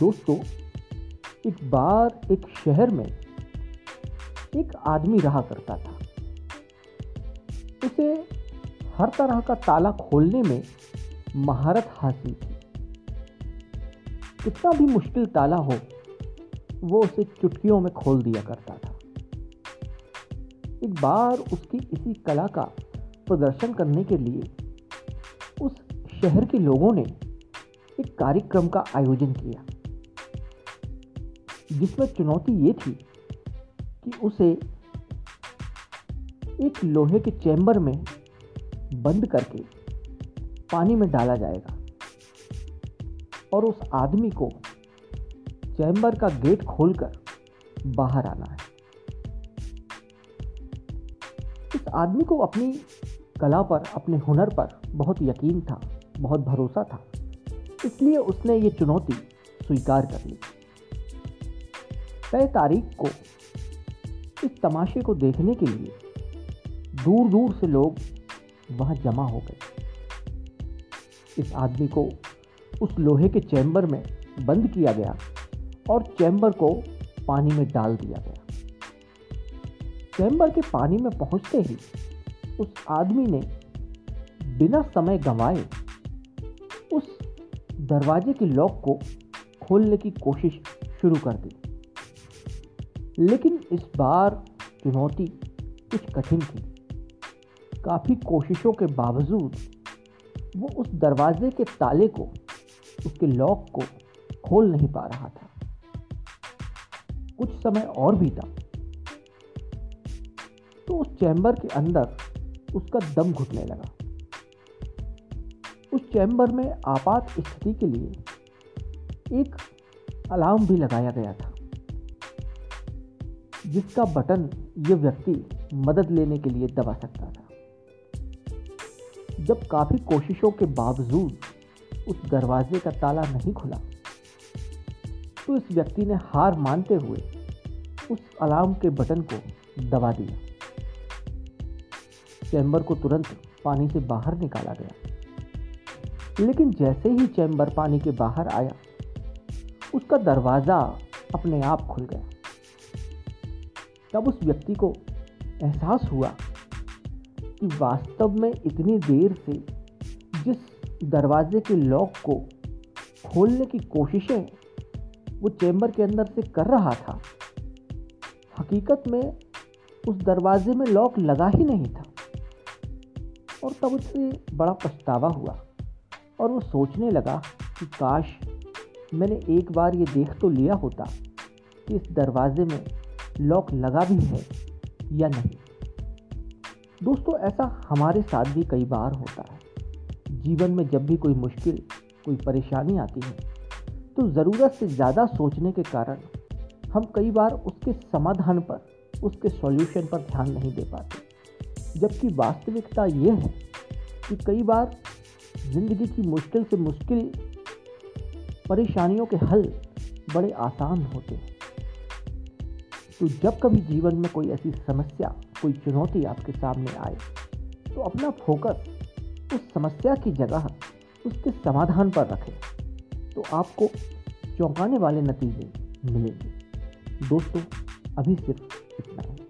दोस्तों एक बार एक शहर में एक आदमी रहा करता था। उसे हर तरह का ताला खोलने में महारत हासिल थी कितना भी मुश्किल ताला हो, वो उसे चुटकियों में खोल दिया करता था। एक बार उसकी इसी कला का प्रदर्शन करने के लिए उस शहर के लोगों ने एक कार्यक्रम का आयोजन किया। जिसमें चुनौती ये थी कि उसे एक लोहे के चैम्बर में बंद करके पानी में डाला जाएगा और उस आदमी को चैम्बर का गेट खोलकर बाहर आना है। इस आदमी को अपनी कला पर, अपने हुनर पर बहुत यकीन था, बहुत भरोसा था। इसलिए उसने ये चुनौती स्वीकार कर ली। तय तारीख को, इस तमाशे को देखने के लिए दूर दूर से लोग वहाँ जमा हो गए। इस आदमी को उस लोहे के चैम्बर में बंद किया गया और चैम्बर को पानी में डाल दिया गया। चैम्बर के पानी में पहुँचते ही उस आदमी ने बिना समय गंवाए उस दरवाजे के लॉक को खोलने की कोशिश शुरू कर दी। लेकिन इस बार चुनौती कुछ कठिन थी। काफ़ी कोशिशों के बावजूद वो उस दरवाजे के ताले को, उसके लॉक को खोल नहीं पा रहा था। कुछ समय और बीता तो उस चैम्बर के अंदर उसका दम घुटने लगा। उस चैम्बर में आपात स्थिति के लिए एक अलार्म भी लगाया गया था। जिसका बटन ये व्यक्ति मदद लेने के लिए दबा सकता था। जब काफ़ी कोशिशों के बावजूद उस दरवाजे का ताला नहीं खुला तो इस व्यक्ति ने हार मानते हुए उस अलार्म के बटन को दबा दिया। चैम्बर को तुरंत पानी से बाहर निकाला गया। लेकिन जैसे ही चैम्बर पानी के बाहर आया, उसका दरवाज़ा अपने आप खुल गया। तब उस व्यक्ति को एहसास हुआ कि वास्तव में इतनी देर से जिस दरवाजे के लॉक को खोलने की कोशिशें वो चैम्बर के अंदर से कर रहा था, हकीकत में उस दरवाजे में लॉक लगा ही नहीं था। और तब उसे बड़ा पछतावा हुआ और वो सोचने लगा कि काश मैंने एक बार ये देख तो लिया होता कि इस दरवाजे में लॉक लगा भी है या नहीं? दोस्तों, ऐसा हमारे साथ भी कई बार होता है। जीवन में जब भी कोई मुश्किल, कोई परेशानी आती है तो ज़रूरत से ज़्यादा सोचने के कारण हम कई बार उसके समाधान पर, उसके सॉल्यूशन पर ध्यान नहीं दे पाते। जबकि वास्तविकता ये है कि कई बार ज़िंदगी की मुश्किल से मुश्किल परेशानियों के हल बड़े आसान होते हैं। तो जब कभी जीवन में कोई ऐसी समस्या, कोई चुनौती आपके सामने आए तो अपना फोकस उस समस्या की जगह, उसके समाधान पर रखें। तो आपको चौंकाने वाले नतीजे मिलेंगे। दोस्तों, अभी सिर्फ़